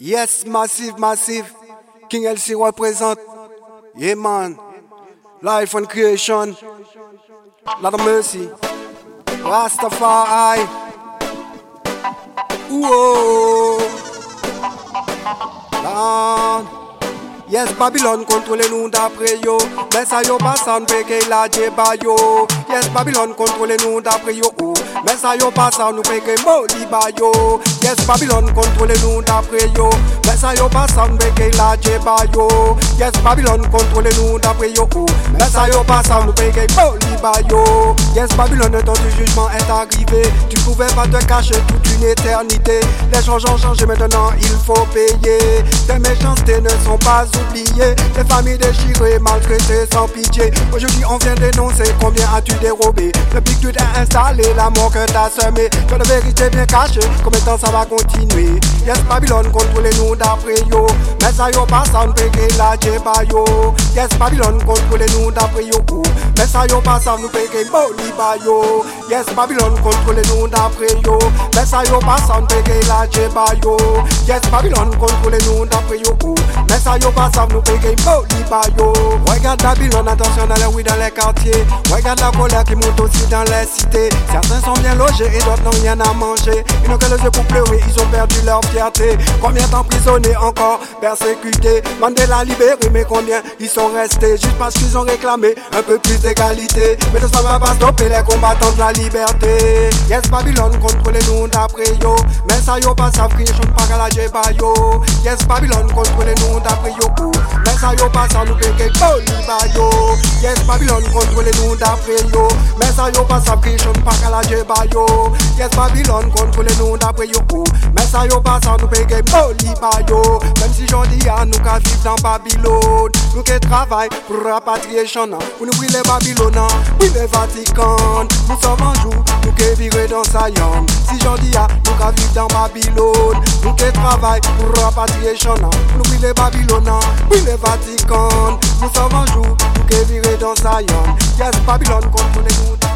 Yes, massive, massive. King LC represent. Yeah, man. Life and creation. Lot of mercy. Rastafari. Whoa. Lord. Yes, Babylon contrôle nous d'après yo. Mais ça yo pas sans payer la djeba yo. Yes, Babylon contrôle nous d'après yo. Mais ça yo pas sans nous payer moliba yo. Yes, Babylon contrôle nous d'après yo. Mais ça yo pas sans payer la djeba yo. Yes, Babylon contrôle nous d'après yo. Ça yo pas sans nous payer moliba yo. Yes, Babylon, du jugement est arrivé. Tu pouvais pas te cacher toute une éternité. Les changes ont changé maintenant, il faut payer. Tes méchancetés ne sont pas oubliées. Les familles déchirées, maltraitées sans pitié. Aujourd'hui, on vient dénoncer combien as-tu dérobé. Depuis que tu t'es installé, l'amour que t'as semé. Que la vérité bien cachée, combien de temps ça va continuer? Yes, Babylone, contrôlez-nous d'après yo. Mais ça yo pas sans payer la djeba. Yes, Babylone, contrôlez-nous d'après yo. Mais ça yo pas sans nous payer Boliba yo. Yes, Babylone, contrôlez-nous d'après yo. Mais ça yo pas sans payer la djeba yo. Yes, Babylone, contrôlez-nous. Ça yo yo. Regarde Babylone, attention dans les rues, dans les quartiers. Regarde la colère qui monte aussi dans les cités. Certains sont bien logés et d'autres n'ont rien à manger. Ils n'ont que les yeux pour pleurer, ils ont perdu leur fierté. Combien d'emprisonnés encore, persécutés? Mandela libéré, mais combien ils sont restés? Juste parce qu'ils ont réclamé un peu plus d'égalité. Mais ça va pas stopper les combattants de la liberté. Yes, Babylone, contrôlez-nous d'après yo. Mais ça yo pas savent qu'ils chantent pas à la djeba yo. Yes, Babylone, contrôlez-nous d'après yo. Mais ça yo pas savent nous payer Boliba yo. Yes, Babylone, contrôlez-nous d'après yo. Mais ça yo pas savent qu'ils chantent pas à la djeba yo. Yes, Babylone, contrôlez-nous d'après yo. Mais ça yo pas savent nous payer Boliba yo. Même si j'en dis à nous qu'à vivre dans Babylone. Nous qui travaillons pour rapatriation. Pour nous brûler Babylone, brûler Vatican. Nous sommes en jour, nous qui vivons dans Sion. Si j'en dis à nous qu'à vivre dans Babylone. Nous qui travaillons pour rapatriation. Pour nous brûler Babylone, brûler Vatican. Nous sommes en jour, nous qui vivons dans Sion. Yes, Babylone, contrôlez-nous.